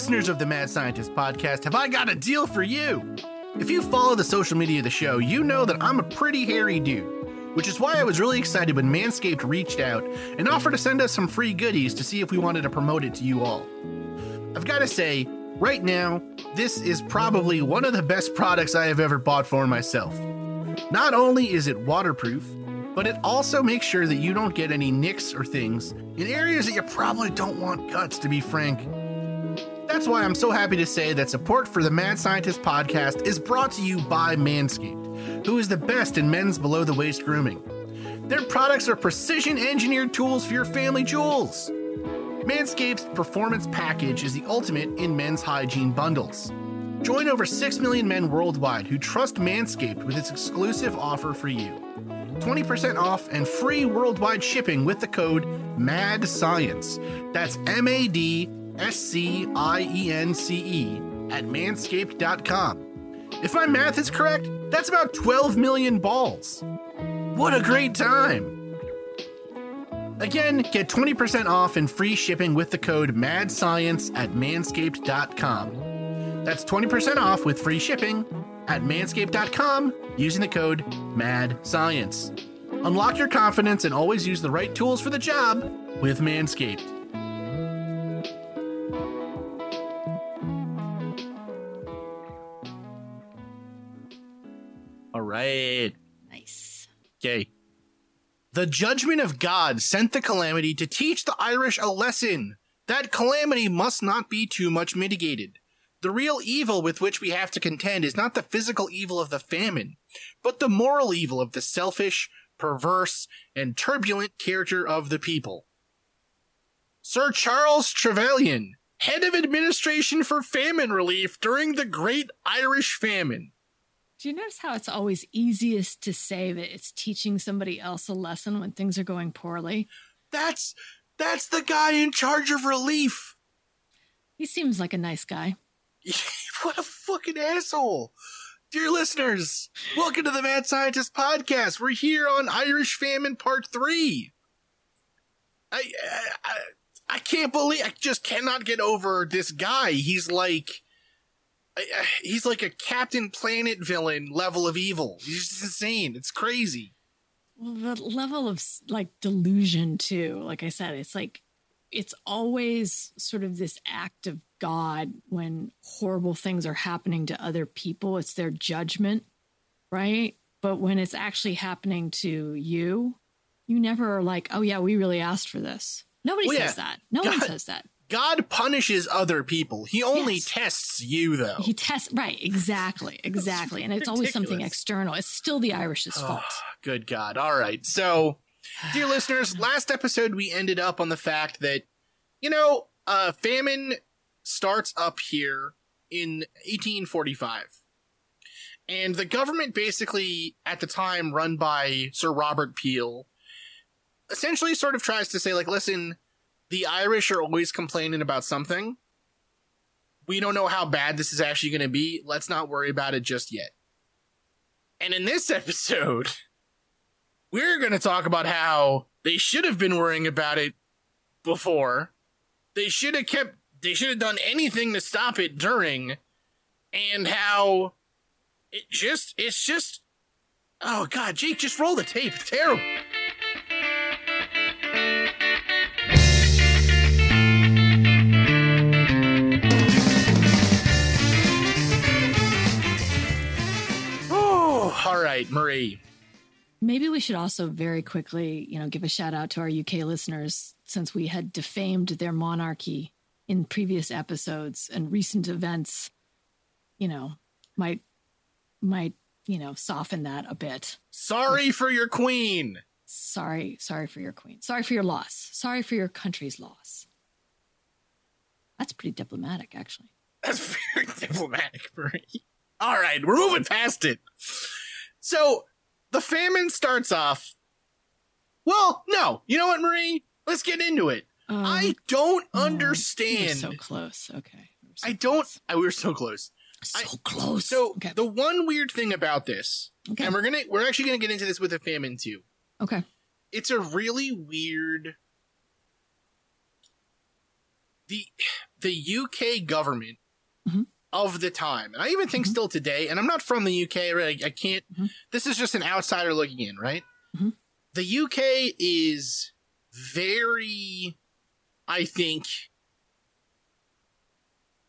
Listeners of the Mad Scientist podcast, have I got a deal for you? If you follow the social media of the show, you know that I'm a pretty hairy dude, which is why I was really excited when Manscaped reached out and offered to send us some free goodies to see if we wanted to promote it to you all. I've got to say, right now, this is probably one of the best products I have ever bought for myself. Not only is it waterproof, but it also makes sure that you don't get any nicks or things in areas that you probably don't want cuts, to be frank. That's why I'm so happy to say that support for the Mad Scientist podcast is brought to you by Manscaped, who is the best in men's below the waist grooming. Their products are precision engineered tools for your family jewels. Manscaped's performance package is the ultimate in men's hygiene bundles. Join over 6 million men worldwide who trust Manscaped with its exclusive offer for you 20% off and free worldwide shipping with the code MADSCIENCE. That's M A D S C I E N C E at manscaped.com. If my math is correct, that's about 12 million balls. What a great time! Again, get 20% off and free shipping with the code MADSCIENCE at manscaped.com. That's 20% off with free shipping at manscaped.com using the code MADSCIENCE. Unlock your confidence and always use the right tools for the job with Manscaped. Right. Nice. Okay. The judgment of God sent the calamity to teach the Irish a lesson. That calamity must not be too much mitigated. The real evil with which we have to contend is not the physical evil of the famine, but the moral evil of the selfish, perverse, and turbulent character of the people. Sir Charles Trevelyan, head of administration for famine relief during the Great Irish Famine. Do you notice how it's always easiest to say that it's teaching somebody else a lesson when things are going poorly? That's that's the guy in charge of relief. He seems like a nice guy. what a fucking asshole. Dear listeners, welcome to the Mad Scientist podcast. We're here on Irish Famine Part 3. I, I, I can't believe, I just cannot get over this guy. He's like, he's like a Captain Planet villain level of evil. He's just insane. It's crazy. Well, the level of like delusion, too. Like I said, it's like, it's always sort of this act of God when horrible things are happening to other people. It's their judgment, right? But when it's actually happening to you, you never are like, oh, yeah, we really asked for this. Nobody Well, says yeah. that. No God- one says that. God punishes other people. He only Yes. tests you, though. He tests, right, exactly, exactly. And it's always something external. It's still the Irish's fault. Good God. All right. So, dear listeners, last episode we ended up on the fact that, you know, uh, famine starts up here in 1845. And the government basically, at the time run by Sir Robert Peel, essentially sort of tries to say, like, listen, the Irish are always complaining about something. We don't know how bad this is actually going to be. Let's not worry about it just yet. And in this episode, we're going to talk about how they should have been worrying about it before. They should have kept, they should have done anything to stop it during, and how it just, it's just, oh God, Jake, just roll the tape. Terrible. All right, Marie. Maybe we should also very quickly, you know, give a shout out to our UK listeners since we had defamed their monarchy in previous episodes and recent events, you know, might might, you know, soften that a bit. Sorry for your queen. Sorry, sorry for your queen. Sorry for your loss. Sorry for your country's loss. That's pretty diplomatic, actually. That's very diplomatic, Marie. All right, we're moving past it. So the famine starts off. Well, no, you know what, Marie? Let's get into it. Um, I don't no, we were understand. so close. Okay. We so I don't. close. I, we were so close. So I- close. So okay. the one weird thing about this, Okay. and we're gonna we're actually gonna get into this with the famine too. okay. It's a really weird. The the UK government Mhm. Of the time, and I even think Mhm. still today, and I'm not from the UK, right? I, can't. Mhm. This is just an outsider looking in, right? Mhm. The UK is very, I think,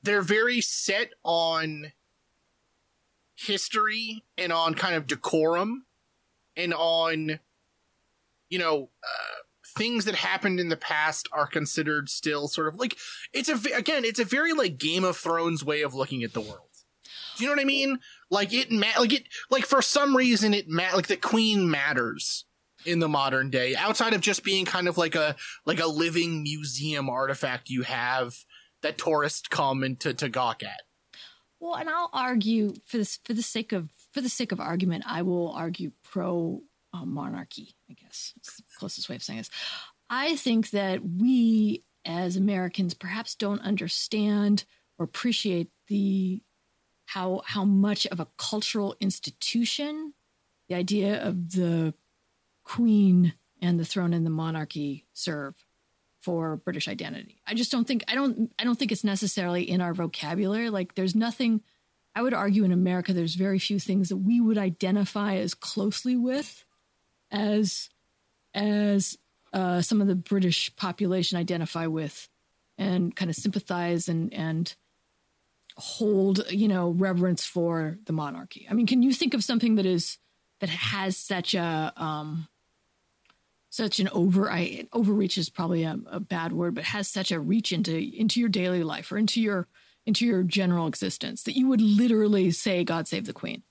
they're very set on history and on kind of decorum and on you know uh, things that happened in the past are considered still sort of like it's a again it's a very like game of thrones way of looking at the world. Do you know what i mean? Like it ma- like it like for some reason it ma- like the queen matters in the modern day outside of just being kind of like a like a living museum artifact you have that tourists come and to, to gawk at. Well, and I'll argue for this for the sake of for the sake of argument, I will argue pro uh, monarchy. I guess it's the closest way of saying this. I think that we as Americans perhaps don't understand or appreciate the how how much of a cultural institution the idea of the queen and the throne and the monarchy serve for British identity. I just don't think I don't I don't think it's necessarily in our vocabulary. Like there's nothing I would argue in America there's very few things that we would identify as closely with as as uh, some of the British population identify with and kind of sympathize and and hold you know reverence for the monarchy. I mean, can you think of something that is that has such a um, such an over I overreach is probably a, a bad word, but has such a reach into into your daily life or into your into your general existence that you would literally say God save the Queen.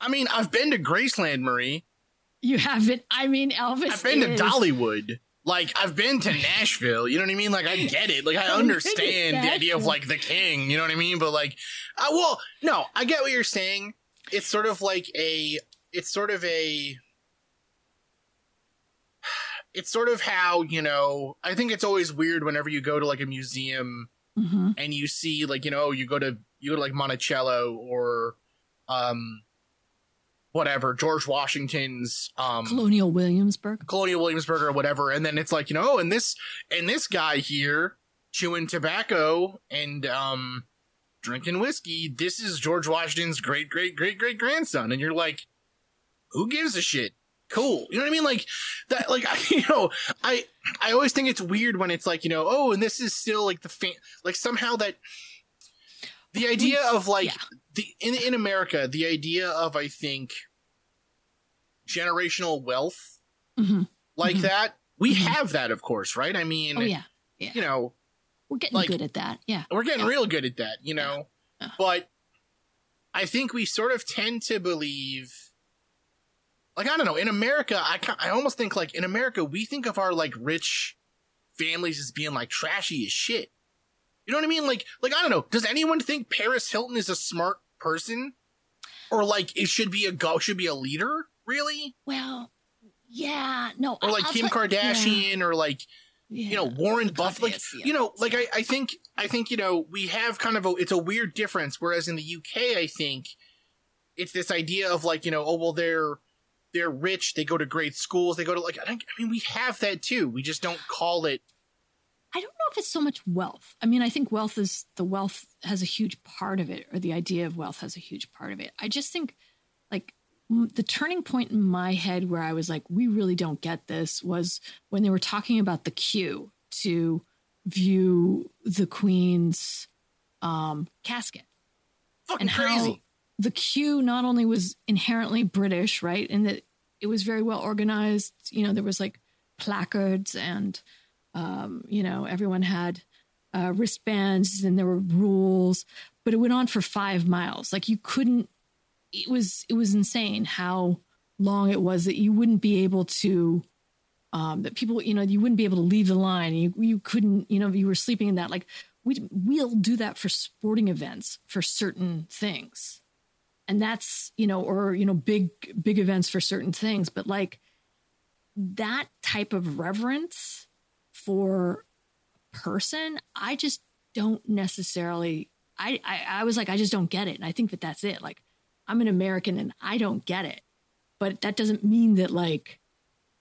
i mean i've been to graceland marie You haven't. I mean, Elvis. I've been is- to Dollywood. Like I've been to Nashville. You know what I mean? Like I get it. Like I to understand the idea of like the king. You know what I mean? But like, uh, well, no, I get what you're saying. It's sort of like a. It's sort of a. It's sort of how you know. I think it's always weird whenever you go to like a museum Mhm. and you see like you know you go to you go to like Monticello or, um, whatever George Washington's um Colonial Williamsburg. Colonial Williamsburg or whatever, and then it's like you know, oh, and this and this guy here chewing tobacco and um drinking whiskey. This is George Washington's great great great great grandson, and you're like, who gives a shit? Cool, you know what I mean? Like that, like I, you know, I I always think it's weird when it's like you know, oh, and this is still like the fan, like somehow that the idea of like yeah. the in in America, the idea of I think generational wealth Mhm. like Mhm. that. We Mhm. have that, of course, right? I mean, Oh yeah, you know, we're getting like- good at that. Yeah. we're getting Yeah. real good at that, you know. Yeah. But I think we sort of tend to believe, like I don't know, in America, I I almost think like in America we think of our like rich families as being like trashy as shit. You know what I mean? Like like I don't know. Does anyone think Paris Hilton is a smart person, or like it should be a go should be a leader? Really? Well, yeah. No. Or like I'll Kim Kardashian, or like Yeah, you know Warren Buffett. Like you know, like I. I think I think you know we have kind of a it's a weird difference. Whereas in the UK, I think it's this idea of like you know oh well they're they're rich, they go to great schools, they go to like I, I mean we have that too. We just don't call it. I don't know if it's so much wealth. I mean, I think wealth is the wealth has a huge part of it, or the idea of wealth has a huge part of it. I just think, like, the turning point in my head where I was like, we really don't get this was when they were talking about the queue to view the queen's um, casket Fucking and crazy. how the queue not only was inherently British, right, and that it was very well organized. You know, there was like placards and um, you know everyone had uh, wristbands and there were rules, but it went on for five miles. Like you couldn't. It was it was insane how long it was that you wouldn't be able to. Um, that people, you know, you wouldn't be able to leave the line. You you couldn't, you know, you were sleeping in that. Like we we'll do that for sporting events for certain things and that's you know or you know big big events for certain things but like that type of reverence for a person i just don't necessarily I, I i was like i just don't get it and i think that that's it like i'm an american and i don't get it but that doesn't mean that like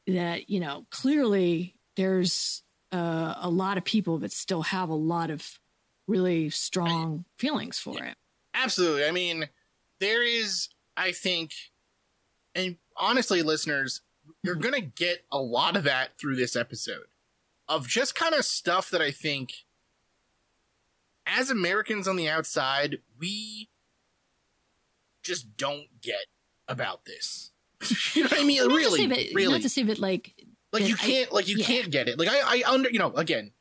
that you know clearly there's uh, a lot of people that still have a lot of really strong feelings for Yeah. it Absolutely. I mean, there is, I think, and honestly, listeners, you're Mm-hmm. going to get a lot of that through this episode of just kind of stuff that I think as Americans on the outside, we just don't get about this. you know what I mean? Not really, that, really. not to say that like like you can't like you yeah. can't get it like i i under you know again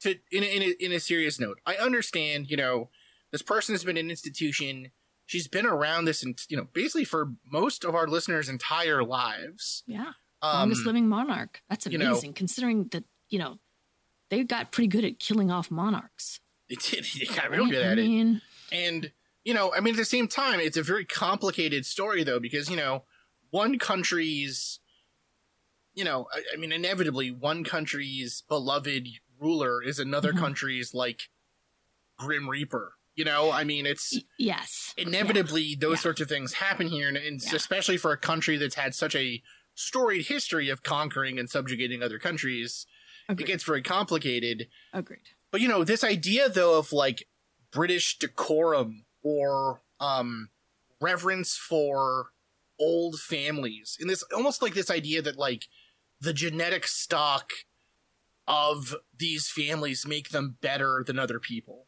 to in a, in a, in a serious note i understand you know this person has been an institution she's been around this and you know basically for most of our listeners entire lives yeah um longest living monarch that's you know- amazing considering that you know they got pretty good at killing off monarchs. It did. He got real good I at it. and you know i mean at the same time it's a very complicated story though because you know one country's you know i, I mean inevitably one country's beloved ruler is another Mhm. country's like grim reaper you know? I mean it's yes. inevitably those Yeah. sorts of things happen here and, and Yeah. especially for a country that's had such a storied history of conquering and subjugating other countries Yeah. it gets very complicated agreed but you know, this idea though of like British decorum or um reverence for old families and this almost like this idea that like the genetic stock of these families make them better than other people.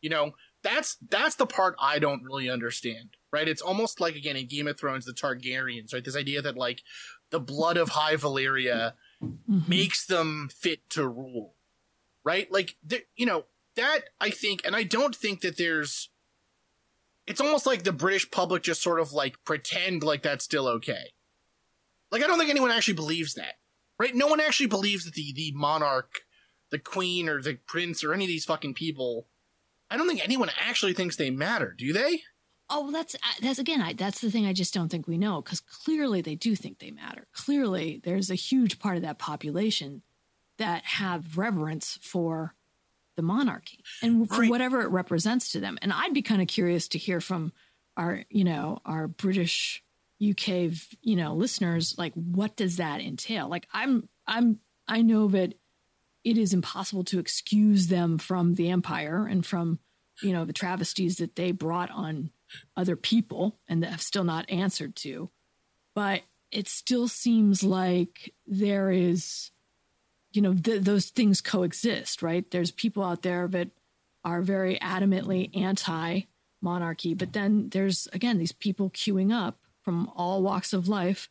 You know, that's that's the part I don't really understand. Right? It's almost like again in Game of Thrones the Targaryens, right? This idea that like the blood of High Valyria Mhm. makes them fit to rule right? Like you know that i think and i don't think that there's it's almost like the british public just sort of like pretend like that's still okay. Like i don't think anyone actually believes that right? No one actually believes that the the monarch the queen or the prince or any of these fucking people i don't think anyone actually thinks they matter do they Oh, well, that's uh, that's again. I, that's the thing. I just don't think we know because clearly they do think they matter. Clearly, there's a huge part of that population that have reverence for the monarchy and for Right. whatever it represents to them. And I'd be kind of curious to hear from our, you know, our British UK, you know, listeners. Like, what does that entail? Like, I'm, I'm, I know that it is impossible to excuse them from the empire and from you know the travesties that they brought on other people and that have still not answered to. But it still seems like there is you know th- those things coexist right? There's people out there that are very adamantly anti monarchy but then there's again these people queuing up from all walks of life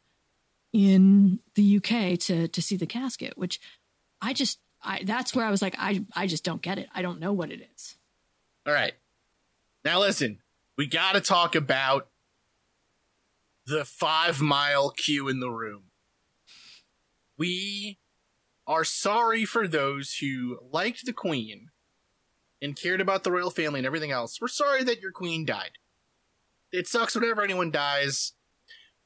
in the UK to to see the casket which I just I that's where I was like I I just don't get it. I don't know what it is. All right. Now listen, we got to talk about the five mile queue in the room. We are sorry for those who liked the queen and cared about the royal family and everything else. We're sorry that your queen died. It sucks whenever anyone dies.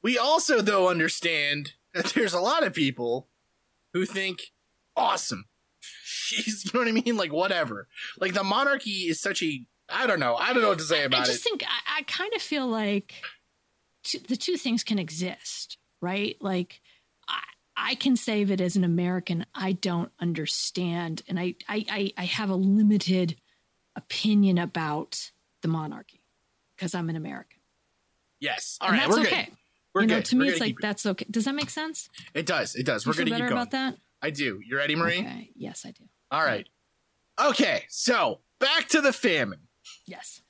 We also, though, understand that there's a lot of people who think, awesome. She's, you know what I mean? Like, whatever. Like, the monarchy is such a, I don't know. I don't know what to say about it. I just it. think I, I kind of feel like two, the two things can exist, right? Like I, I can say that as an American, I don't understand, and I, I, I, I have a limited opinion about the monarchy because I'm an American. Yes. All and right, that's we're okay. good. We're you know, good. to We're me, it's like that's okay. Does that make sense? It does. It does. Do We're going to better keep going. about that? I do. You ready, Marie? Okay. Yes, I do. All right. Okay, so back to the famine. Yes.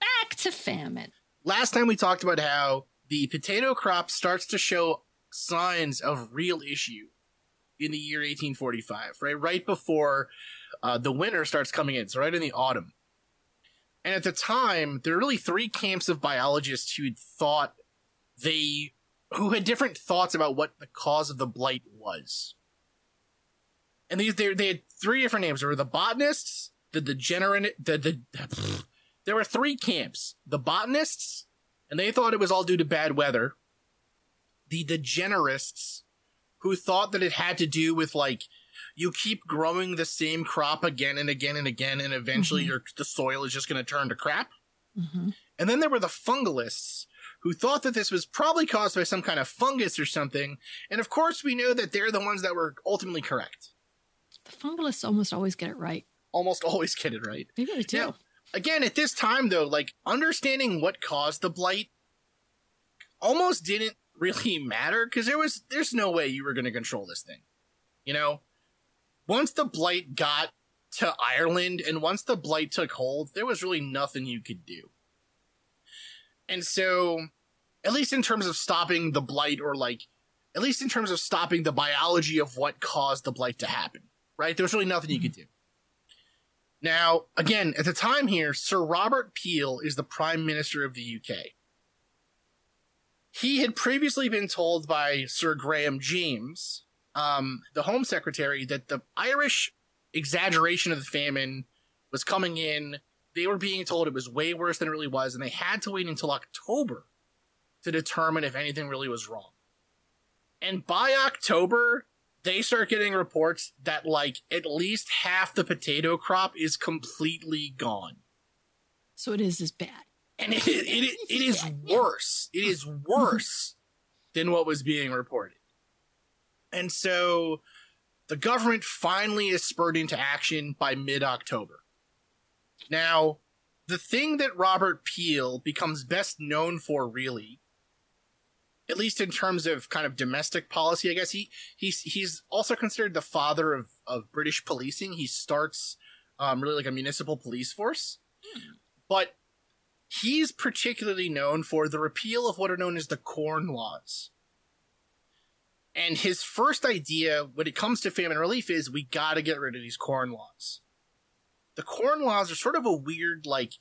Back to famine. Last time we talked about how the potato crop starts to show signs of real issue in the year 1845, right? Right before uh, the winter starts coming in, so right in the autumn. And at the time, there are really three camps of biologists who thought they, who had different thoughts about what the cause of the blight was. And these, they, they had three different names. There were the botanists, the degenerate, the, the, the there were three camps. The botanists, and they thought it was all due to bad weather. The degenerists, who thought that it had to do with like, you keep growing the same crop again and again and again, and eventually mm-hmm. your, the soil is just going to turn to crap. Mm-hmm. And then there were the fungalists, who thought that this was probably caused by some kind of fungus or something. And of course, we know that they're the ones that were ultimately correct. The fungalists almost always get it right. Almost always get it right. They really do. Now, again, at this time, though, like understanding what caused the blight almost didn't really matter because there was there's no way you were going to control this thing. You know, once the blight got to Ireland and once the blight took hold, there was really nothing you could do. And so, at least in terms of stopping the blight, or like, at least in terms of stopping the biology of what caused the blight to happen, right? There was really nothing you could do. Now, again, at the time here, Sir Robert Peel is the Prime Minister of the UK. He had previously been told by Sir Graham James, um, the Home Secretary, that the Irish exaggeration of the famine was coming in they were being told it was way worse than it really was, and they had to wait until October to determine if anything really was wrong. And by October, they start getting reports that like at least half the potato crop is completely gone. So it is as bad. And it, it, it, it is worse. It is worse than what was being reported. And so the government finally is spurred into action by mid October. Now, the thing that Robert Peel becomes best known for, really, at least in terms of kind of domestic policy, I guess he he's he's also considered the father of of British policing. He starts um, really like a municipal police force, hmm. but he's particularly known for the repeal of what are known as the Corn Laws. And his first idea when it comes to famine relief is we got to get rid of these corn laws the corn laws are sort of a weird, like,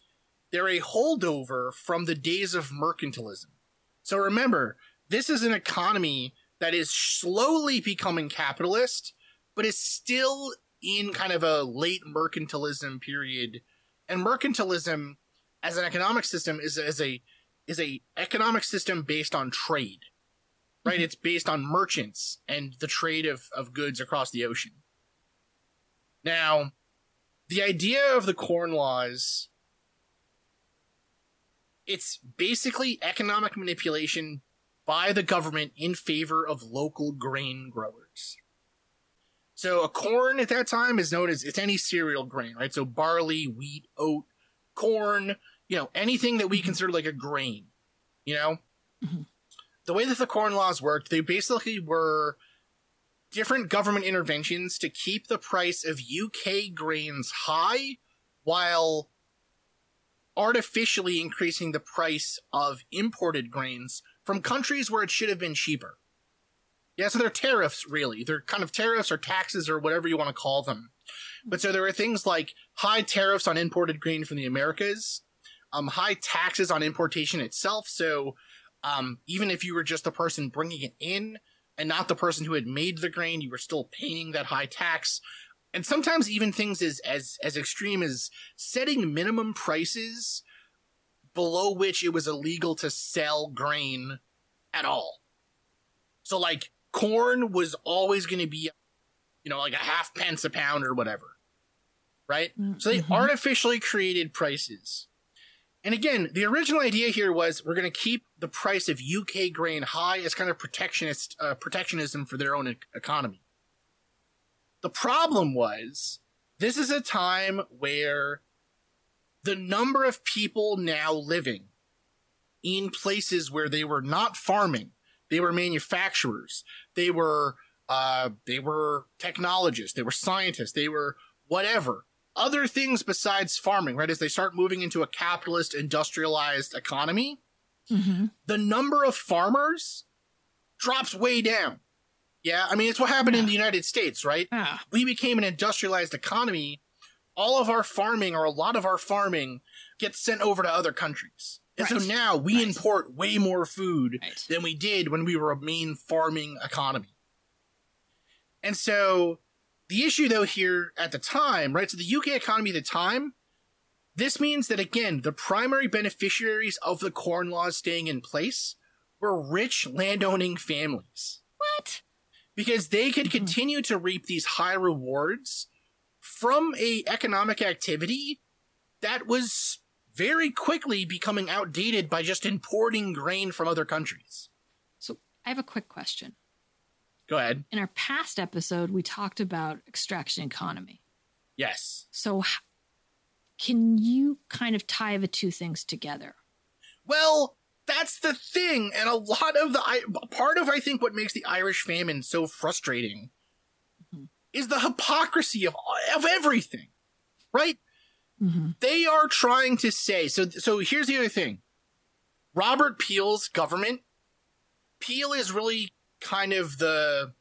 they're a holdover from the days of mercantilism. So remember, this is an economy that is slowly becoming capitalist, but is still in kind of a late mercantilism period. And mercantilism as an economic system is, is a is a economic system based on trade. Right? Mm-hmm. It's based on merchants and the trade of, of goods across the ocean. Now, the idea of the corn laws it's basically economic manipulation by the government in favor of local grain growers. So a corn at that time is known as it's any cereal grain, right? So barley, wheat, oat, corn, you know, anything that we mm-hmm. consider like a grain, you know? Mm-hmm. The way that the corn laws worked, they basically were different government interventions to keep the price of UK grains high while artificially increasing the price of imported grains from countries where it should have been cheaper. Yeah, so they're tariffs, really. They're kind of tariffs or taxes or whatever you want to call them. But so there are things like high tariffs on imported grain from the Americas, um, high taxes on importation itself. So um, even if you were just the person bringing it in, and not the person who had made the grain, you were still paying that high tax. And sometimes even things as, as, as extreme as setting minimum prices below which it was illegal to sell grain at all. So like corn was always going to be, you know, like a half pence a pound or whatever. Right? Mm-hmm. So they mm-hmm. artificially created prices and again, the original idea here was we're going to keep the price of UK grain high as kind of protectionist uh, protectionism for their own e- economy. The problem was this is a time where the number of people now living in places where they were not farming, they were manufacturers, they were uh, they were technologists, they were scientists, they were whatever other things besides farming, right? As they start moving into a capitalist, industrialized economy, mm-hmm. the number of farmers drops way down. Yeah, I mean, it's what happened yeah. in the United States, right? Yeah. We became an industrialized economy. All of our farming, or a lot of our farming, gets sent over to other countries. And right. so now we right. import way more food right. than we did when we were a main farming economy. And so the issue though here at the time, right? So the UK economy at the time, this means that again, the primary beneficiaries of the corn laws staying in place were rich landowning families. What? Because they could Mhm. continue to reap these high rewards from a economic activity that was very quickly becoming outdated by just importing grain from other countries. So I have a quick question. Go ahead. In our past episode, we talked about extraction economy. Yes. So, can you kind of tie the two things together? Well, that's the thing, and a lot of the I- part of I think what makes the Irish famine so frustrating. Is the hypocrisy of of everything. Right? Mm-hmm. They are trying to say so. So here's the other thing: Robert Peel's government. Peel is really kind of the.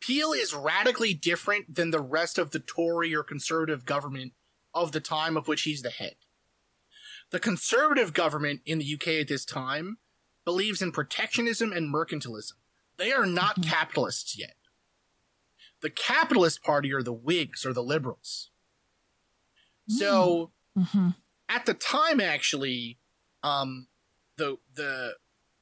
Peel is radically different than the rest of the Tory or conservative government of the time of which he's the head. The conservative government in the UK at this time believes in protectionism and mercantilism. They are not Mhm. capitalists yet. The capitalist party are the Whigs or the Liberals. So Mm-hmm. at the time, actually, um, the the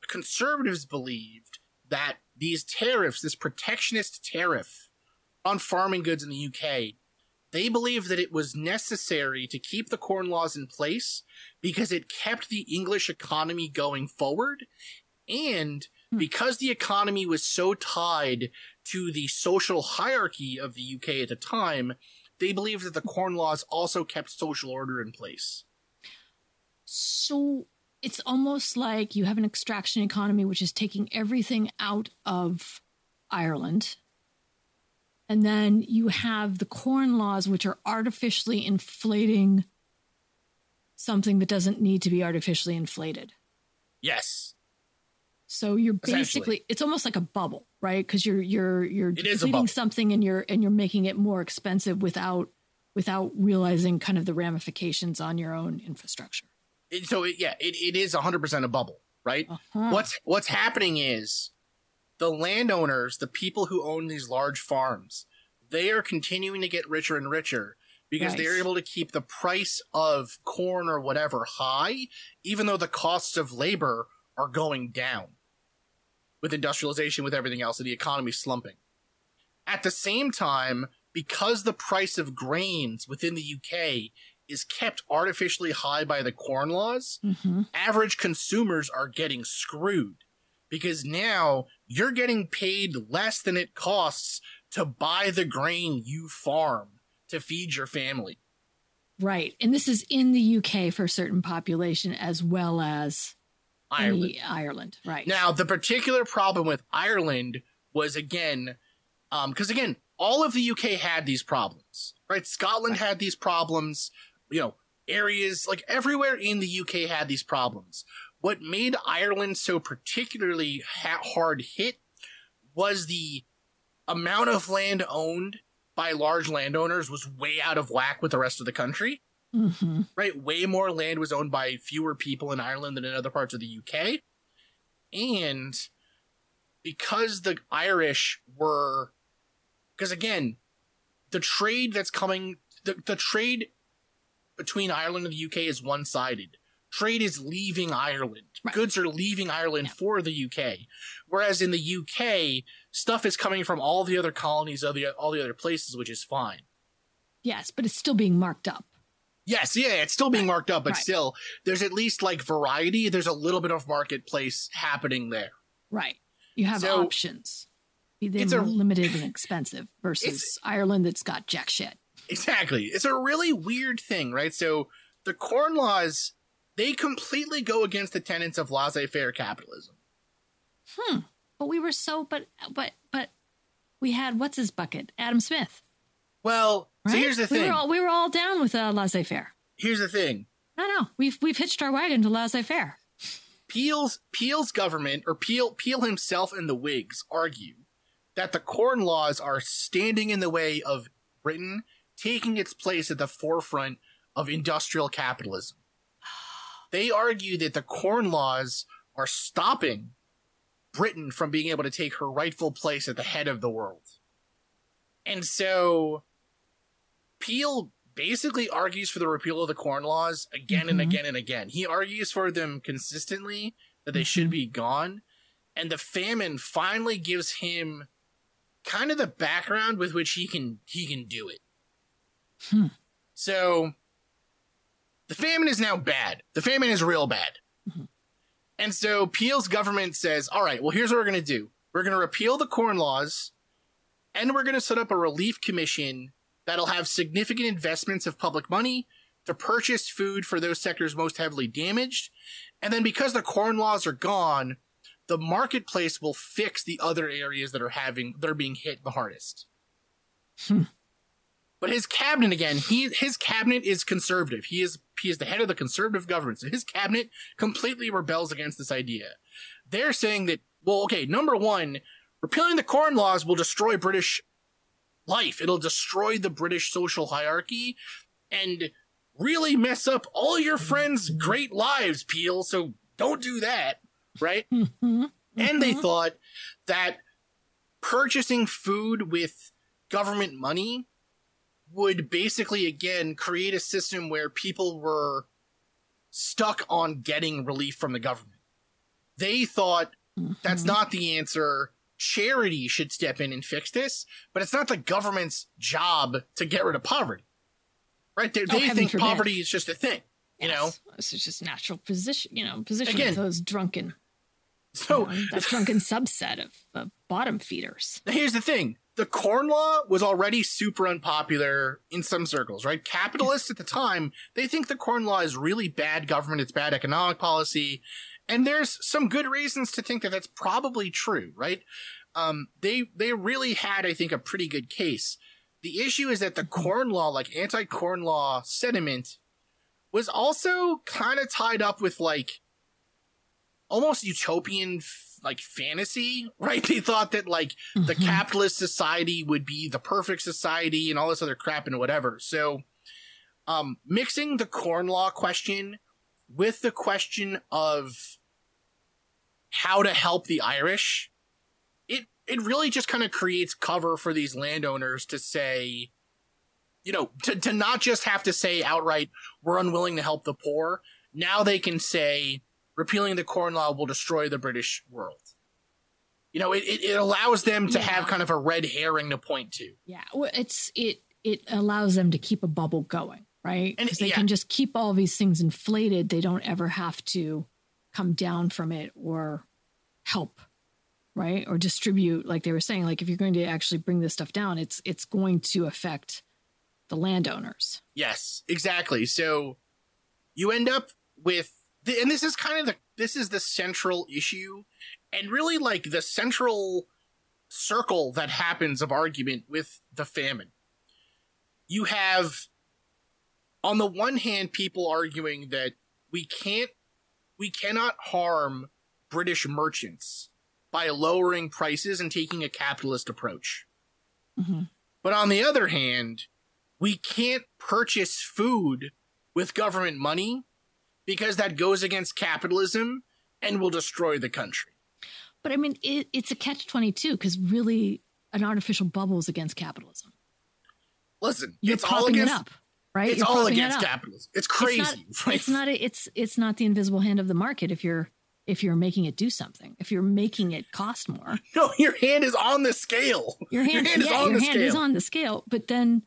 conservatives believed that these tariffs, this protectionist tariff on farming goods in the UK, they believed that it was necessary to keep the corn laws in place because it kept the English economy going forward, and Hmm. because the economy was so tied to the social hierarchy of the UK at the time, they believed that the corn laws also kept social order in place. So it's almost like you have an extraction economy, which is taking everything out of Ireland. And then you have the corn laws, which are artificially inflating something that doesn't need to be artificially inflated. Yes. So you're basically it's almost like a bubble, right? Because you're you're you're depleting something and you're and you're making it more expensive without without realizing kind of the ramifications on your own infrastructure. It- so it, yeah, it, it is 100% a bubble, right? Uh-huh. What's what's happening is the landowners, the people who own these large farms, they are continuing to get richer and richer because Right. they're able to keep the price of corn or whatever high, even though the costs of labor are going down with industrialization, with everything else, and the economy slumping. At the same time, because the price of grains within the UK is kept artificially high by the corn laws, Mhm. average consumers are getting screwed because now you're getting paid less than it costs to buy the grain you farm to feed your family. Right. And this is in the UK for a certain population as well as Ireland. Ireland. Right. Now, the particular problem with Ireland was again, um, because again, all of the UK had these problems, right? Scotland had these problems, you know, areas like everywhere in the UK had these problems. What made Ireland so particularly ha- hard hit was the amount of land owned by large landowners was way out of whack with the rest of the country hmm right? Way more land was owned by fewer people in Ireland than in other parts of the UK. And because the Irish were, because again, the trade that's coming, the, the trade between Ireland and the UK is one sided. Trade is leaving Ireland. Right. Goods are leaving Ireland Yeah. for the UK. Whereas in the UK, stuff is coming from all the other colonies, of the, all the other places, which is fine. Yes, but it's still being marked up. Yes, yeah, it's still being marked up, but Right. still, there's at least like variety. There's a little bit of marketplace happening there. Right. You have So- options. They're It's a- limited and expensive versus Ireland that's got jack shit. Exactly. It's a really weird thing, right? So the corn laws, they completely go against the tenets of laissez-faire capitalism. Hmm. But we were so but but but we had what's his bucket? Adam Smith. Well, Right? so here's the we thing. were all we were all down with uh, laissez faire. here's the thing. No, no, we've we've hitched our wagon to laissez faire. Peel's Peel's government or Peel Peel himself and the Whigs argue that the corn laws are standing in the way of Britain taking its place at the forefront of industrial capitalism. They argue that the corn laws are stopping Britain from being able to take her rightful place at the head of the world. And so Peel basically argues for the repeal of the corn laws again and Mhm. again and again. He argues for them consistently that they should Mhm. be gone. And the famine finally gives him kind of the background with which he can he can do it. Hmm. So the famine is now bad. The famine is real bad. Mhm. And so Peel's government says, all right, well, here's what we're going to do. We're going to repeal the corn laws and we're going to set up a relief commission that'll have significant investments of public money to purchase food for those sectors most heavily damaged. And then because the corn laws are gone, the marketplace will fix the other areas that are having, that are being hit the hardest. Hmm. But his cabinet again, he his cabinet is conservative. He is he is the head of the conservative government. So his cabinet completely rebels against this idea. They're saying that well, okay, number one, repealing the corn laws will destroy British life. It'll destroy the British social hierarchy and really mess up all your friends' great lives, Peel. So don't do that, right? Mhm. And they Mhm. thought that purchasing food with government money would basically, again, create a system where people were stuck on getting relief from the government. They thought that's Mhm. not the answer. Charity should step in and fix this, but it's not the government's job to get rid of poverty. Right? They, Oh, they think forbid. poverty is just a thing, you know? Yes. This is just natural position, you know, position Again. of those drunken, So you know, that drunken subset of, of bottom feeders. Now, here's the thing the corn law was already super unpopular in some circles, right? Capitalists at the time, they think the corn law is really bad government, it's bad economic policy. And there's some good reasons to think that that's probably true, right? Um, they, they really had, I think, a pretty good case. The issue is that the corn law, like anti corn law sentiment, was also kind of tied up with like almost utopian f- like fantasy, right? They thought that like the Mhm. capitalist society would be the perfect society and all this other crap and whatever. So, um, mixing the corn law question with the question of how to help the Irish, it, it really just kind of creates cover for these landowners to say, you know, to, to not just have to say outright, we're unwilling to help the poor. Now they can say, repealing the corn law will destroy the British world. You know, it, it, allows them to Yeah. have kind of a red herring to point to. Yeah, well, it's it it allows them to keep a bubble going, right? And- Because they yeah. can just keep all these things inflated. They don't ever have to come down from it or help, right? Or distribute, like they were saying. Like if you're going to actually bring this stuff down, it's it's going to affect the landowners. Yes, exactly. So you end up with, the, and this is kind of the, this is the central issue and really like the central circle that happens of argument with the famine. You have, on the one hand, people arguing that we can't, we cannot harm British merchants by lowering prices and taking a capitalist approach. Mhm. But on the other hand, we can't purchase food with government money because that goes against capitalism and will destroy the country. But I mean, it, it's a catch twenty two because really, an artificial bubble is against capitalism. Listen, You're it's all against it up, right? it's You're all it against capitalism. It's crazy. It's right? not, it's not a, it's it's not the invisible hand of the market if you're if you're making it do something. If you're making it cost more, no, your hand is on the scale. your hand, hand is yeah, on your the hand is on the scale. But then,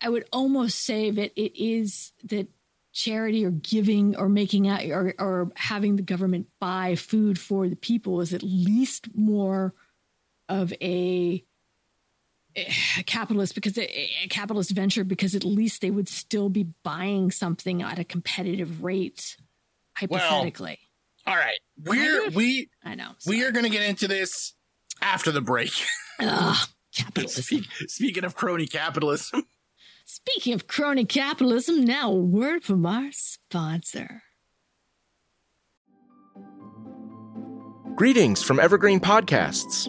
I would almost say that it is that charity or giving or making out or or having the government buy food for the people is at least more of a a capitalist because a eh, a capitalist venture because at least they would still be buying something at a competitive rate hypothetically All right, we're Kind of. we i know we are going to get into this after the break. Ugh, capitalism Speak, speaking of crony capitalism, speaking of crony capitalism now a word from our sponsor Greetings from Evergreen Podcasts.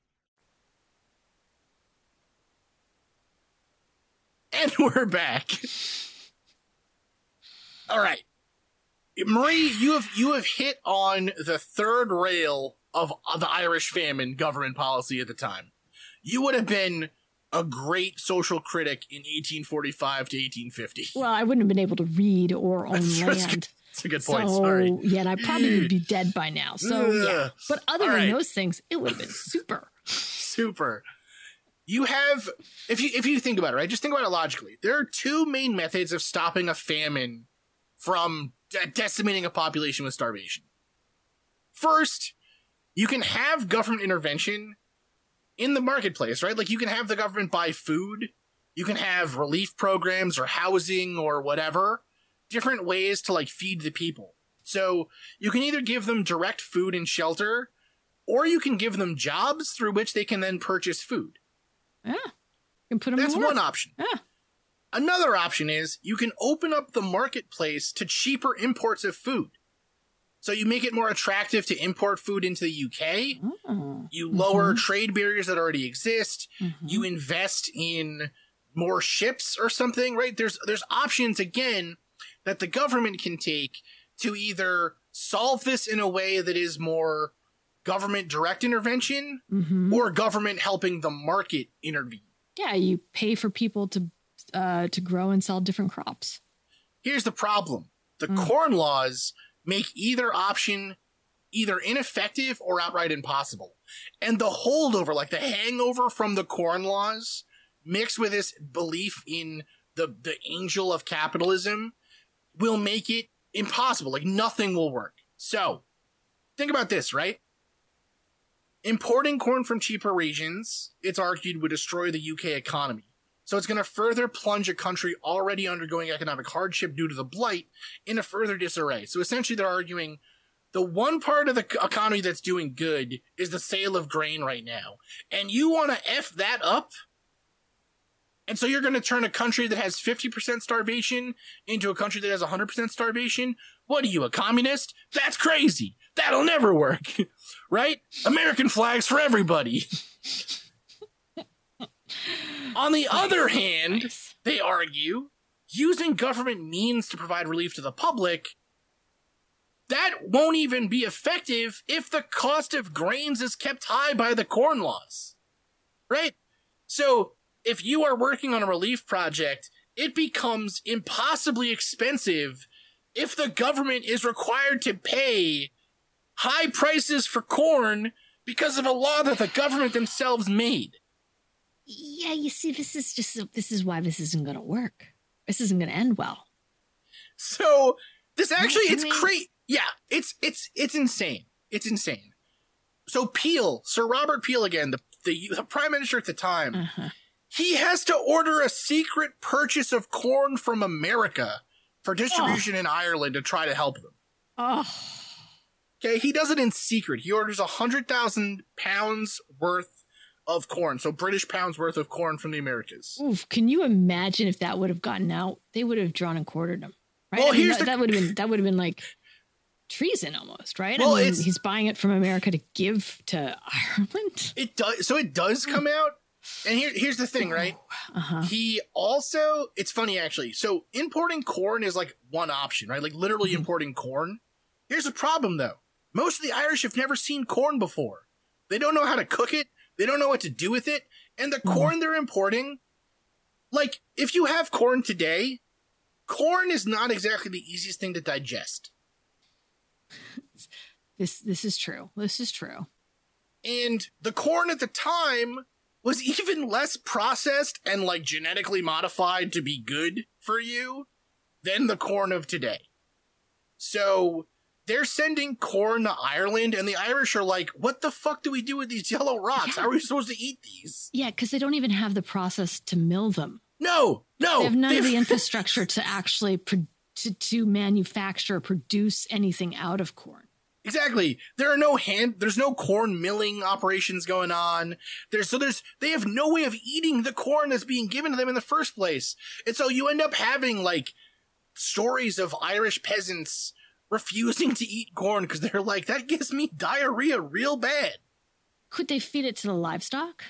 And we're back. All right. Marie, you have you have hit on the third rail of the Irish famine government policy at the time. You would have been a great social critic in 1845 to 1850. Well, I wouldn't have been able to read or own That's- land. That's a good point. So, Sorry. yeah, and I probably would be dead by now. So, yeah. But other All than right. those things, it would have been super. Super. You have if you if you think about it, right? Just think about it logically. There are two main methods of stopping a famine from de- decimating a population with starvation. First, you can have government intervention in the marketplace, right? Like you can have the government buy food, you can have relief programs or housing or whatever, different ways to like feed the people. So, you can either give them direct food and shelter or you can give them jobs through which they can then purchase food. Yeah. You can put them That's one option. Yeah. Another option is you can open up the marketplace to cheaper imports of food. So you make it more attractive to import food into the UK. Oh. You lower trade barriers that already exist. Mhm. You invest in more ships or something, right? There's there's options again that the government can take to either solve this in a way that is more government direct intervention Mhm. or government helping the market intervene. Yeah, you pay for people to uh, to grow and sell different crops. Here's the problem. The Mm. corn laws make either option either ineffective or outright impossible. And the holdover, like the hangover from the corn laws, mixed with this belief in the, the angel of capitalism, will make it impossible. Like nothing will work. So, think about this, right? Importing corn from cheaper regions, it's argued, would destroy the UK economy. So it's going to further plunge a country already undergoing economic hardship due to the blight in a further disarray. So essentially, they're arguing the one part of the economy that's doing good is the sale of grain right now. And you want to F that up? And so you're going to turn a country that has 50% starvation into a country that has 100% starvation? What are you, a communist? That's crazy. That'll never work. right? American flags for everybody. On the other hand, Nice. they argue using government means to provide relief to the public that won't even be effective if the cost of grains is kept high by the corn laws right so if you are working on a relief project it becomes impossibly expensive if the government is required to pay high prices for corn because of a law that the government themselves made Yeah, you see, this is just this is why this isn't going to work. This isn't going to end well. So this actually, it's great. Yeah, it's it's it's insane. It's insane. So Peel, Sir Robert Peel again, the the, the prime minister at the time, Uh-huh. he has to order a secret purchase of corn from America for distribution in Ireland to try to help them. Oh, Okay, he does it in secret. He orders a hundred thousand pounds worth of corn, so British pounds worth of corn from the Americas. oof! Can you imagine if that would have gotten out? They would have drawn and quartered him. Right? Well, I mean, here's that, the- that would have been that would have been like treason almost, right? Well, I mean, he's buying it from America to give to Ireland. It does. So it does come out. And here, here's the thing, right? Uh-huh. He also, it's funny actually. So importing corn is like one option, right? Like literally importing corn. Here's the problem though. Most of the Irish have never seen corn before. They don't know how to cook it. They don't know what to do with it. And the mm-hmm. corn they're importing, like if you have corn today, corn is not exactly the easiest thing to digest. This this is true. This is true. And the corn at the time was even less processed and like genetically modified to be good for you than the corn of today. So they're sending corn to Ireland, and the Irish are like, what the fuck do we do with these yellow rocks? How are we supposed to eat these? Yeah, because they don't even have the process to mill them. No, no. they have none of the infrastructure to actually pro- to, to manufacture produce anything out of corn. Exactly. There are no hand. There's no corn milling operations going on. There's so there's they have no way of eating the corn that's being given to them in the first place, and so you end up having like stories of Irish peasants refusing to eat corn because they're like that gives me diarrhea real bad. Could they feed it to the livestock?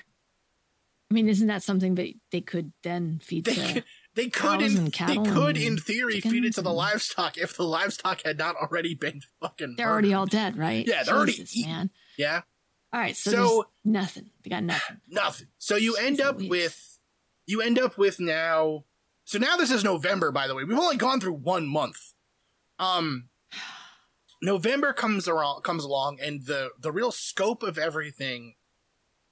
I mean, isn't that something that they could then feed They to? could, they could in, they could in theory feed it to the and- livestock if the livestock had not already been fucking. They're already all dead, right? Yeah, they're already Jesus, eaten. man. Yeah. All right, so, So- nothing. They got nothing. nothing. So you end Jeez up Louise. with you end up with now so now this is November by the way. We've only gone through one month. Um November comes around comes along and the the real scope of everything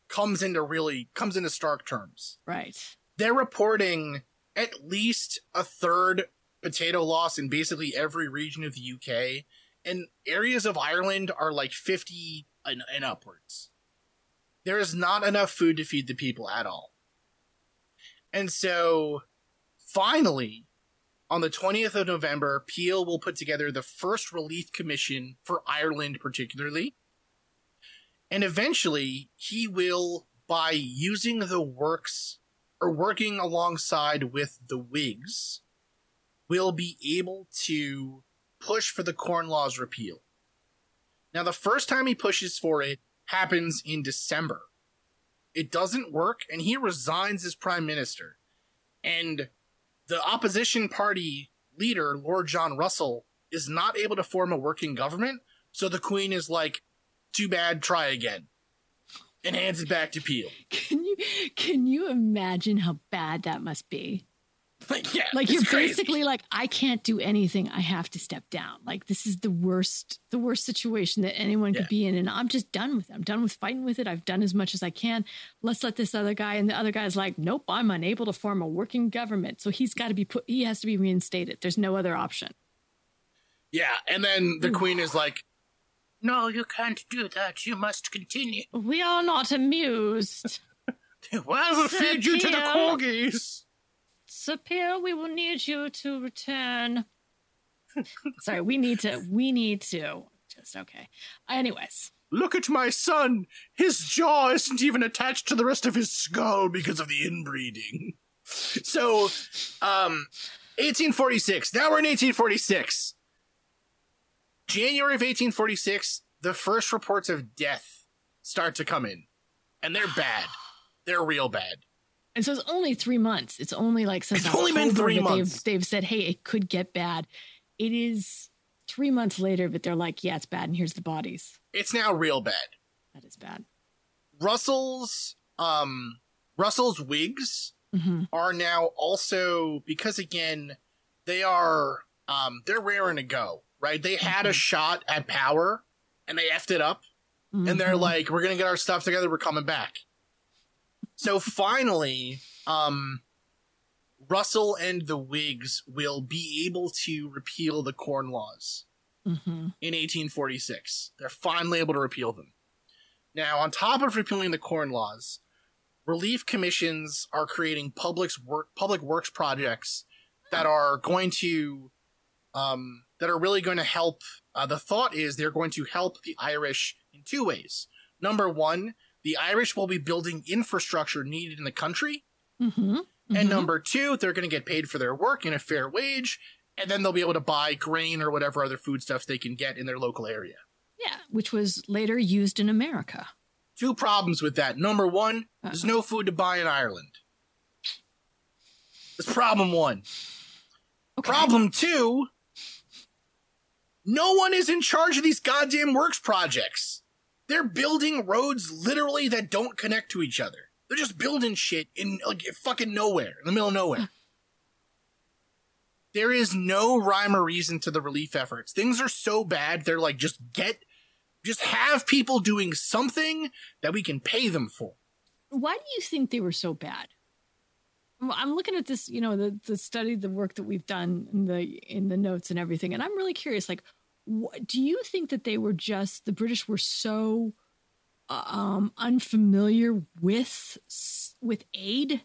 comes into really comes into stark terms. Right. They're reporting at least a third potato loss in basically every region of the UK and areas of Ireland are like 50 and, and upwards. There is not enough food to feed the people at all. And so finally, on the 20th of November, Peel will put together the first relief commission for Ireland, particularly. And eventually, he will, by using the works or working alongside with the Whigs, will be able to push for the Corn Laws repeal. Now, the first time he pushes for it happens in December. It doesn't work, and he resigns as prime minister. And the opposition party leader, Lord John Russell, is not able to form a working government. So the Queen is like, too bad, try again. And hands it back to Peel. Can you can you imagine how bad that must be? Like, yeah, Like you're crazy. basically like, I can't do anything. I have to step down. Like this is the worst, the worst situation that anyone could Yeah. be in. And I'm just done with it. I'm done with fighting with it. I've done as much as I can. Let's let this other guy. And the other guy's like, nope, I'm unable to form a working government. So he's got to be put. He has to be reinstated. There's no other option. Yeah, and then the Queen is like, no, you can't do that. You must continue. We are not amused. Well, we'll feed you to the corgis. Pierre, we will need you to return. Sorry, we need to. We need to. Just okay. Anyways, Look at my son. His jaw isn't even attached to the rest of his skull because of the inbreeding. So, um, 1846. Now we're in 1846. January of 1846, the first reports of death start to come in. And they're bad. They're real bad. And so it's only three months. It's only like since It's only been three months. They've, they've said, hey, it could get bad. It is three months later, but they're like, yeah, it's bad, and here's the bodies. It's now real bad. That is bad. Russell's, um, Russell's Whigs hmm are now also because again they are um they're raring to go right they had a shot at power and they effed it up and they're like we're gonna get our stuff together we're coming back so finally um russell and the whigs will be able to repeal the corn laws hmm in 1846 they're finally able to repeal them. Now on top of repealing the corn laws relief commissions are creating public work public works projects that are going to um, that are really going to help uh, the thought is they're going to help the irish in two ways. Number one the irish will be building infrastructure needed in the country hmm and number two they're going to get paid for their work in a fair wage and then they'll be able to buy grain or whatever other foodstuffs they can get in their local area. Yeah, which was later used in America. Two problems with that. Number one, there's no food to buy in Ireland. That's problem one. Problem two, no one is in charge of these goddamn works projects. They're building roads literally that don't connect to each other. They're just building shit in like fucking nowhere, in the middle of nowhere. there is no rhyme or reason to the relief efforts. Things are so bad, they're like, just get, just have people doing something that we can pay them for. Why do you think they were so bad? I'm looking at this, you know, the the study, the work that we've done in the in the notes and everything, and I'm really curious. Like, do you think that they were just the British were so uh, um, unfamiliar with with aid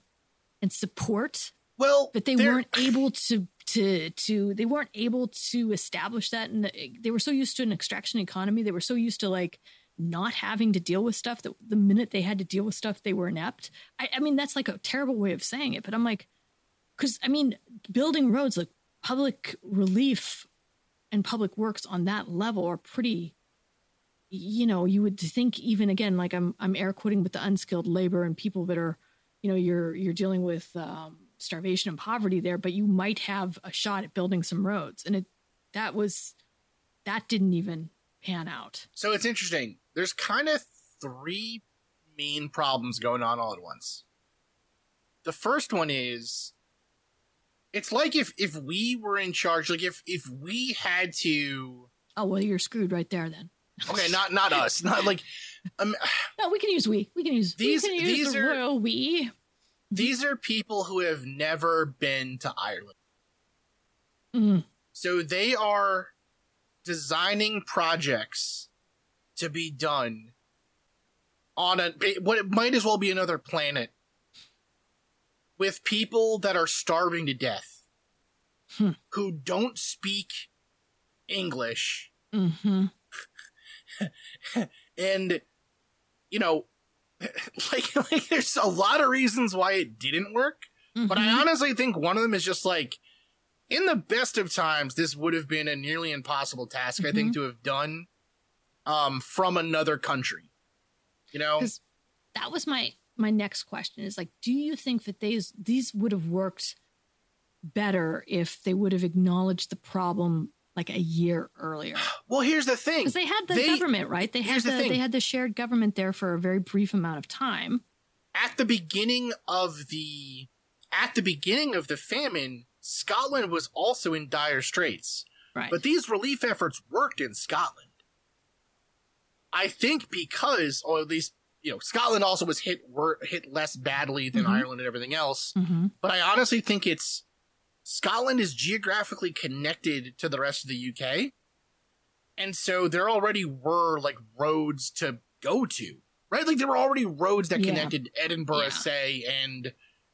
and support? Well, that they weren't able to to to they weren't able to establish that, and they were so used to an extraction economy. They were so used to like not having to deal with stuff that the minute they had to deal with stuff, they were inept. I, I mean, that's like a terrible way of saying it, but I'm like, because I mean, building roads, like public relief and public works on that level are pretty. You know, you would think even again, like I'm I'm air quoting with the unskilled labor and people that are, you know, you're you're dealing with um, starvation and poverty there, but you might have a shot at building some roads, and it that was that didn't even pan out. So it's interesting. There's kind of three main problems going on all at once. The first one is it's like if if we were in charge, like if if we had to Oh well, you're screwed right there then. Okay, not not us. Not like um, No, we can use we. We can use These- we can use these the are- royal we. these are people who have never been to Ireland. Mm. So they are designing projects to be done on a what it might as well be another planet with people that are starving to death Hmm. who don't speak English Mm-hmm. and you know like, like there's a lot of reasons why it didn't work but I Mhm. honestly think one of them is just like, in the best of times, this would have been a nearly impossible task, I think, Mhm. to have done um, from another country. You know? That was my my next question is like, do you think that these these would have worked better if they would have acknowledged the problem like a year earlier? Well, here's the thing. Because they had the They- government, right? They had the, the they had the shared government there for a very brief amount of time. At the beginning of the at the beginning of the famine, Scotland was also in dire straits. Right. But these relief efforts worked in Scotland. I think because, or at least, you know, Scotland also was hit wor- hit less badly than Mhm. Ireland and everything else. Mm-hmm. But I honestly think it's Scotland is geographically connected to the rest of the UK. And so there already were like roads to go to, right? Like there were already roads that Yeah. connected Edinburgh, Yeah. say, and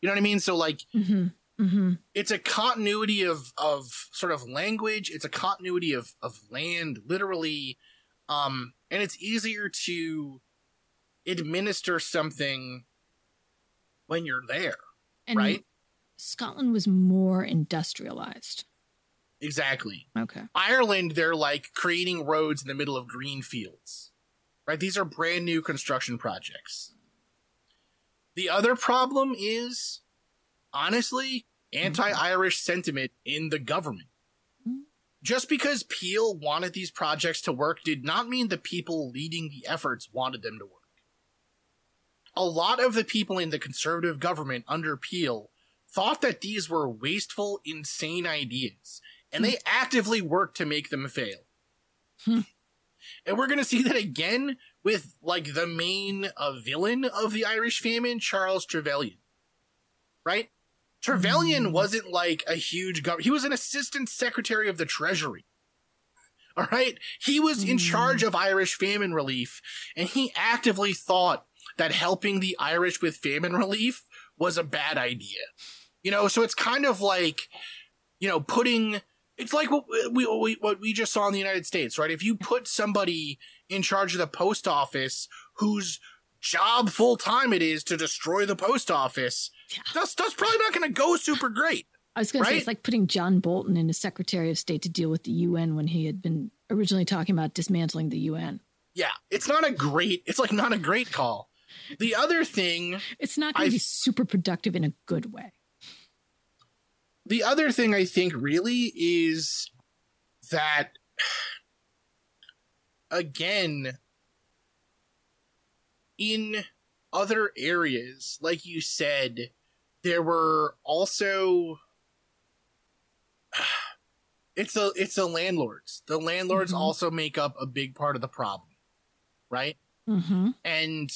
you know what I mean? So like Mm-hmm. Mm-hmm. it's a continuity of of sort of language it's a continuity of of land literally um and it's easier to administer something when you're there And right? Scotland was more industrialized. exactly. Okay. ireland they're like creating roads in the middle of green fields right? These are brand new construction projects. The other problem is honestly mm-hmm. anti-irish sentiment in the government. Mm-hmm. Just because Peel wanted these projects to work did not mean the people leading the efforts wanted them to work. A lot of the people in the conservative government under Peel thought that these were wasteful, insane ideas, and they actively worked to make them fail. Hmm. And we're going to see that again with like the main uh, villain of the Irish famine, Charles Trevelyan. Right? Trevelyan wasn't like a huge government. He was an assistant secretary of the treasury. All right. He was in charge of Irish famine relief and he actively thought that helping the Irish with famine relief was a bad idea. You know, so it's kind of like, you know, putting, it's like what we, we, what we just saw in the United States, right? If you put somebody in charge of the post office whose job full time it is to destroy the post office, that's, that's probably not going to go super great. I was going to say it's like putting John Bolton in as Secretary of State to deal with the UN when he had been originally talking about dismantling the UN. Yeah, it's not a great. It's like not a great call. The other thing, It's not going to be super productive in a good way. the other thing I think really is that again in other areas like you said there were also it's a it's the landlords the landlords Mhm. also make up a big part of the problem right Mm-hmm. and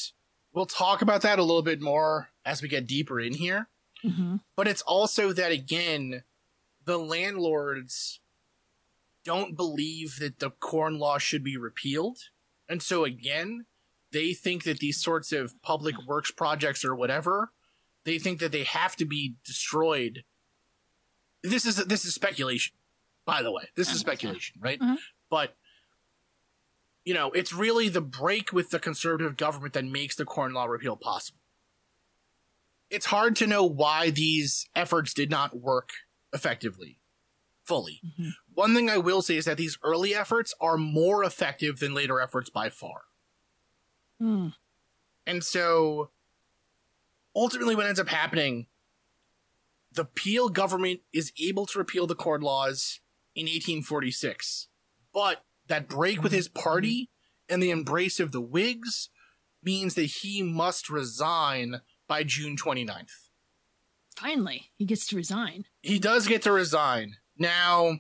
we'll talk about that a little bit more as we get deeper in here. Mm-hmm. but it's also that again the landlords don't believe that the corn law should be repealed. And so again they think that these sorts of public works projects or whatever they think that they have to be destroyed. This is this is speculation by the way. This is speculation right? Mhm. but you know it's really the break with the conservative government that makes the corn law repeal possible it's hard to know why these efforts did not work effectively fully Mhm. one thing i will say is that these early efforts are more effective than later efforts by far Mm. and so ultimately what ends up happening the Peel government is able to repeal the corn laws in 1846 but that break with mm-hmm. his party mm-hmm. and the embrace of the whigs means that he must resign by june 29th Finally, he gets to resign. he does get to resign. Now,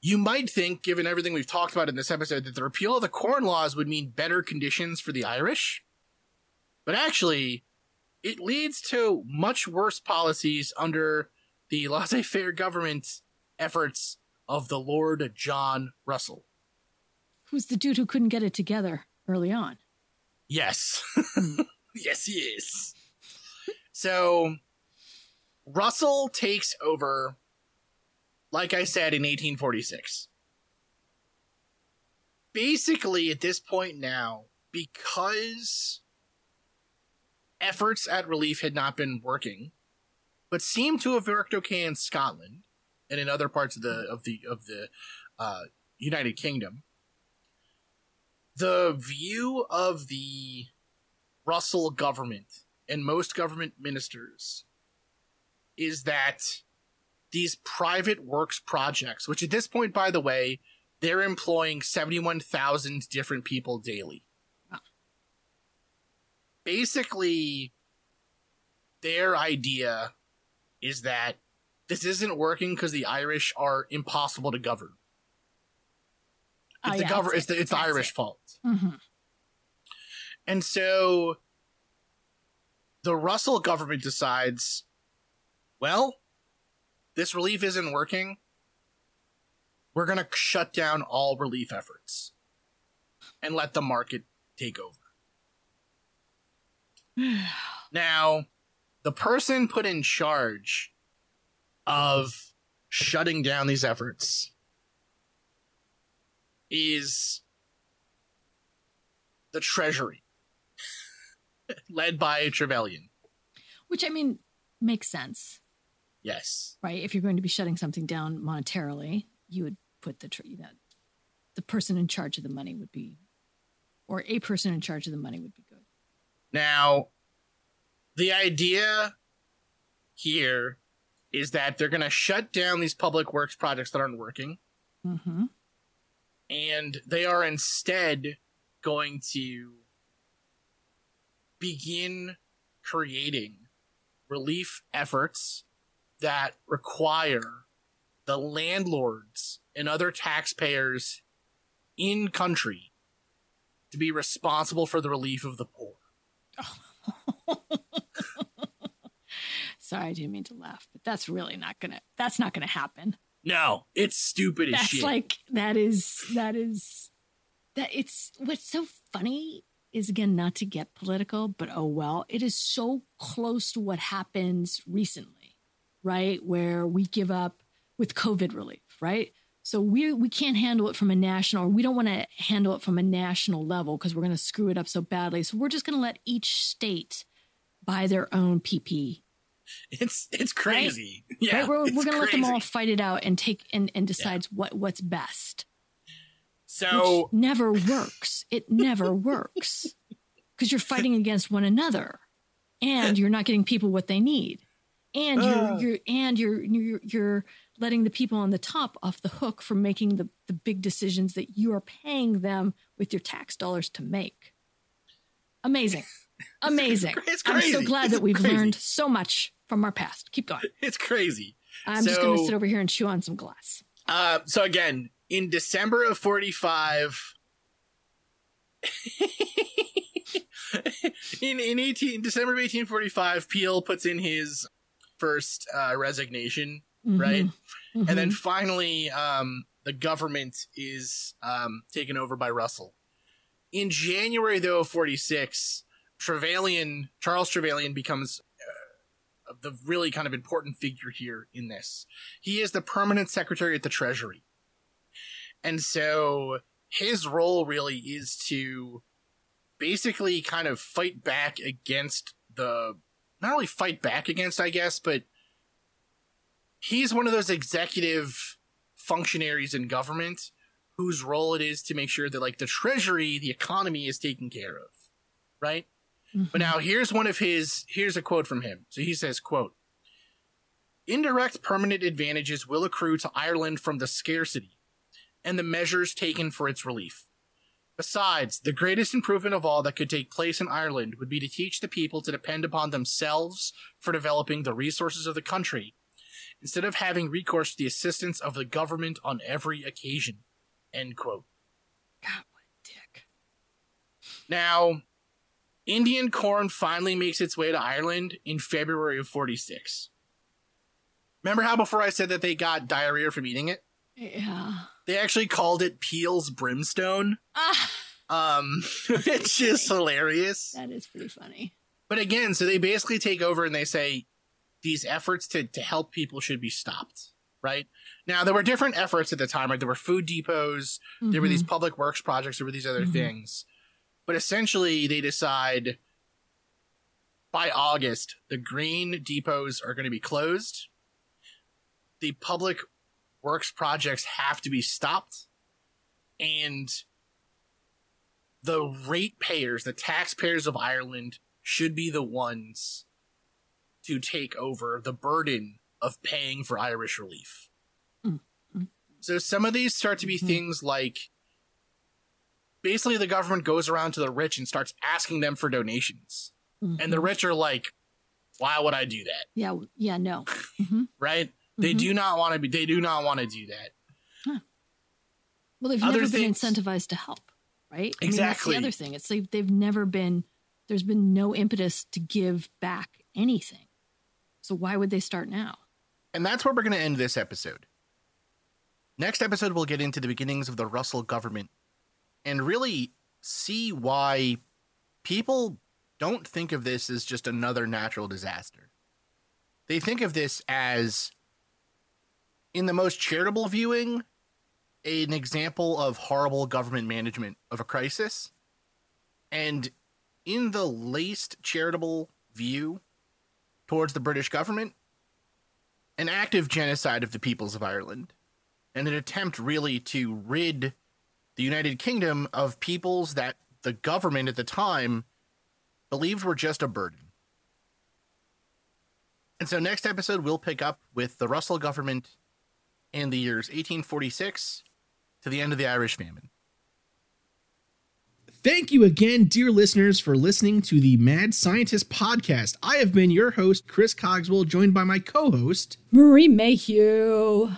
you might think, given everything we've talked about in this episode, that the repeal of the Corn Laws would mean better conditions for the Irish. But actually, it leads to much worse policies under the laissez faire government efforts of the Lord John Russell. Who's the dude who couldn't get it together early on? Yes. yes, he is. So, Russell takes over, like I said, in 1846. Basically, at this point now, because efforts at relief had not been working, but seemed to have worked okay in Scotland and in other parts of the of the of the uh, United Kingdom, the view of the Russell government and most government ministers is that these private works projects, which at this point, by the way, they're employing 71,000 different people daily. Basically, their idea is that this isn't working because the Irish are impossible to govern. It's Oh, the yeah, govern- that's it's the, it. it's the Irish it. fault. Mm-hmm. And so the Russell government decides, well, this relief isn't working. We're going to shut down all relief efforts and let the market take over. Now, the person put in charge of shutting down these efforts is the Treasury, led by Trevelyan. Which I mean makes sense, Yes. right? If you're going to be shutting something down monetarily, you would put the the person in charge of the money would be, or a person in charge of the money would be good. Now, the idea here is that they're going to shut down these public works projects that aren't working, Mm-hmm. And they are instead going to begin creating relief efforts that require the landlords and other taxpayers in country to be responsible for the relief of the poor. Sorry, I didn't mean to laugh, but that's really not gonna. That's not gonna happen. No, it's stupid as shit. like that is that is that it's what's so funny is again not to get political, but oh well, it is so close to what happens recently, right? Where we give up with COVID relief, right? So we we can't handle it from a national, or we don't want to handle it from a national level because we're going to screw it up so badly. So we're just going to let each state buy their own PP It's it's crazy. Yeah, right? We're, we're gonna let them all fight it out and take and and decides what what's best. So which never works. It never works because you're fighting against one another, and you're not getting people what they need, and you're Uh. you're and you're you're you're letting the people on the top off the hook from making the the big decisions that you are paying them with your tax dollars to make. Amazing, amazing! It's I'm so glad It's that we've crazy. learned so much from our past. Keep going. it's crazy. I'm just going to sit over here and chew on some glass. Uh, so again, in December of 45, in in 18 December of 1845, Peel puts in his first uh, resignation, right? Mhm. And then finally, um, the government is um, taken over by Russell. In January, though, of 46, Trevelyan, Charles Trevelyan becomes the really kind of important figure here in this. He is the permanent secretary at the Treasury. And so his role really is to basically kind of fight back against the, not really fight back against, I guess, but he's one of those executive functionaries in government whose role it is to make sure that like the treasury, the economy is taken care of. Right? But mm-hmm. now here's one of his here's a quote from him. So he says, quote, Indirect permanent advantages will accrue to Ireland from the scarcity and the measures taken for its relief. Besides, the greatest improvement of all that could take place in Ireland would be to teach the people to depend upon themselves for developing the resources of the country, instead of having recourse to the assistance of the government on every occasion. End quote. God, what a dick. Now, Indian corn finally makes its way to Ireland in February of 46. Remember how before I said that they got diarrhea from eating it? Yeah. They actually called it Peel's brimstone, Ah, um, which is hilarious. that is pretty funny. But again, so they basically take over and they say these efforts to, to help people should be stopped, right? Now, there were different efforts at the time, right? There were food depots, there were these public works projects, there were these other Mhm. things. But essentially, they decide by August, the green depots are going to be closed. The public works projects have to be stopped. And the ratepayers, the taxpayers of Ireland, should be the ones to take over the burden of paying for Irish relief. Mm, mm. So some of these start to be Mhm. things like basically the government goes around to the rich and starts asking them for donations. And the Mhm. rich are like, why would I do that? yeah, yeah, no. hmm Right? They Mhm. do not want to be, they do not want to do that. Well, they've Other never been incentivized to help, right? I Exactly. mean, that's the other thing. It's like they've never been. There's been no impetus to give back anything. So why would they start now? And that's where we're going to end this episode. Next episode, we'll get into the beginnings of the Russell government and really see why people don't think of this as just another natural disaster. They think of this as, in the most charitable viewing, an example of horrible government management of a crisis. And in the least charitable view towards the British government, an active genocide of the peoples of Ireland, and an attempt really to rid the United Kingdom of peoples that the government at the time believed were just a burden. And so, next episode, we'll pick up with the Russell government in the years 1846 to the end of the Irish famine. Thank you again, dear listeners, for listening to the Mad Scientist podcast. I have been your host, Chris Cogswell, joined by my co host. Marie Mayhew.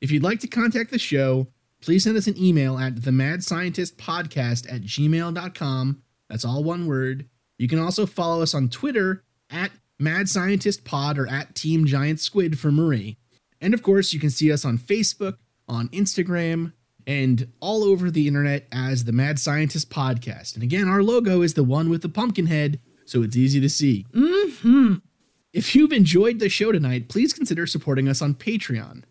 If you'd like to contact the show, please send us an email at the Mad Scientist Podcast at gmail.com. That's all one word. You can also follow us on Twitter at Mad Scientist Pod or at Team Giant Squid for Marie. And of course, you can see us on Facebook, on Instagram, and all over the internet as the Mad Scientist Podcast. And again, our logo is the one with the pumpkin head, so it's easy to see. Hmm. If you've enjoyed the show tonight, please consider supporting us on Patreon,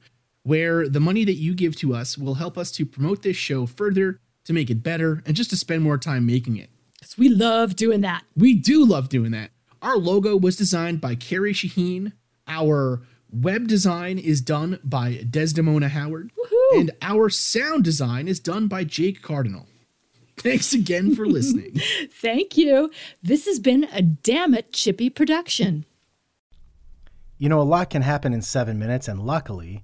where the money that you give to us will help us to promote this show further, to make it better, and just to spend more time making it. we love doing that. We do love doing that. Our logo was designed by Carrie Shaheen. Our web design is done by Desdemona Howard. And our sound design is done by Jake Cardinal. Thanks again for listening. Thank you. This has been a damn it chippy production. You know, a lot can happen in seven minutes, and luckily,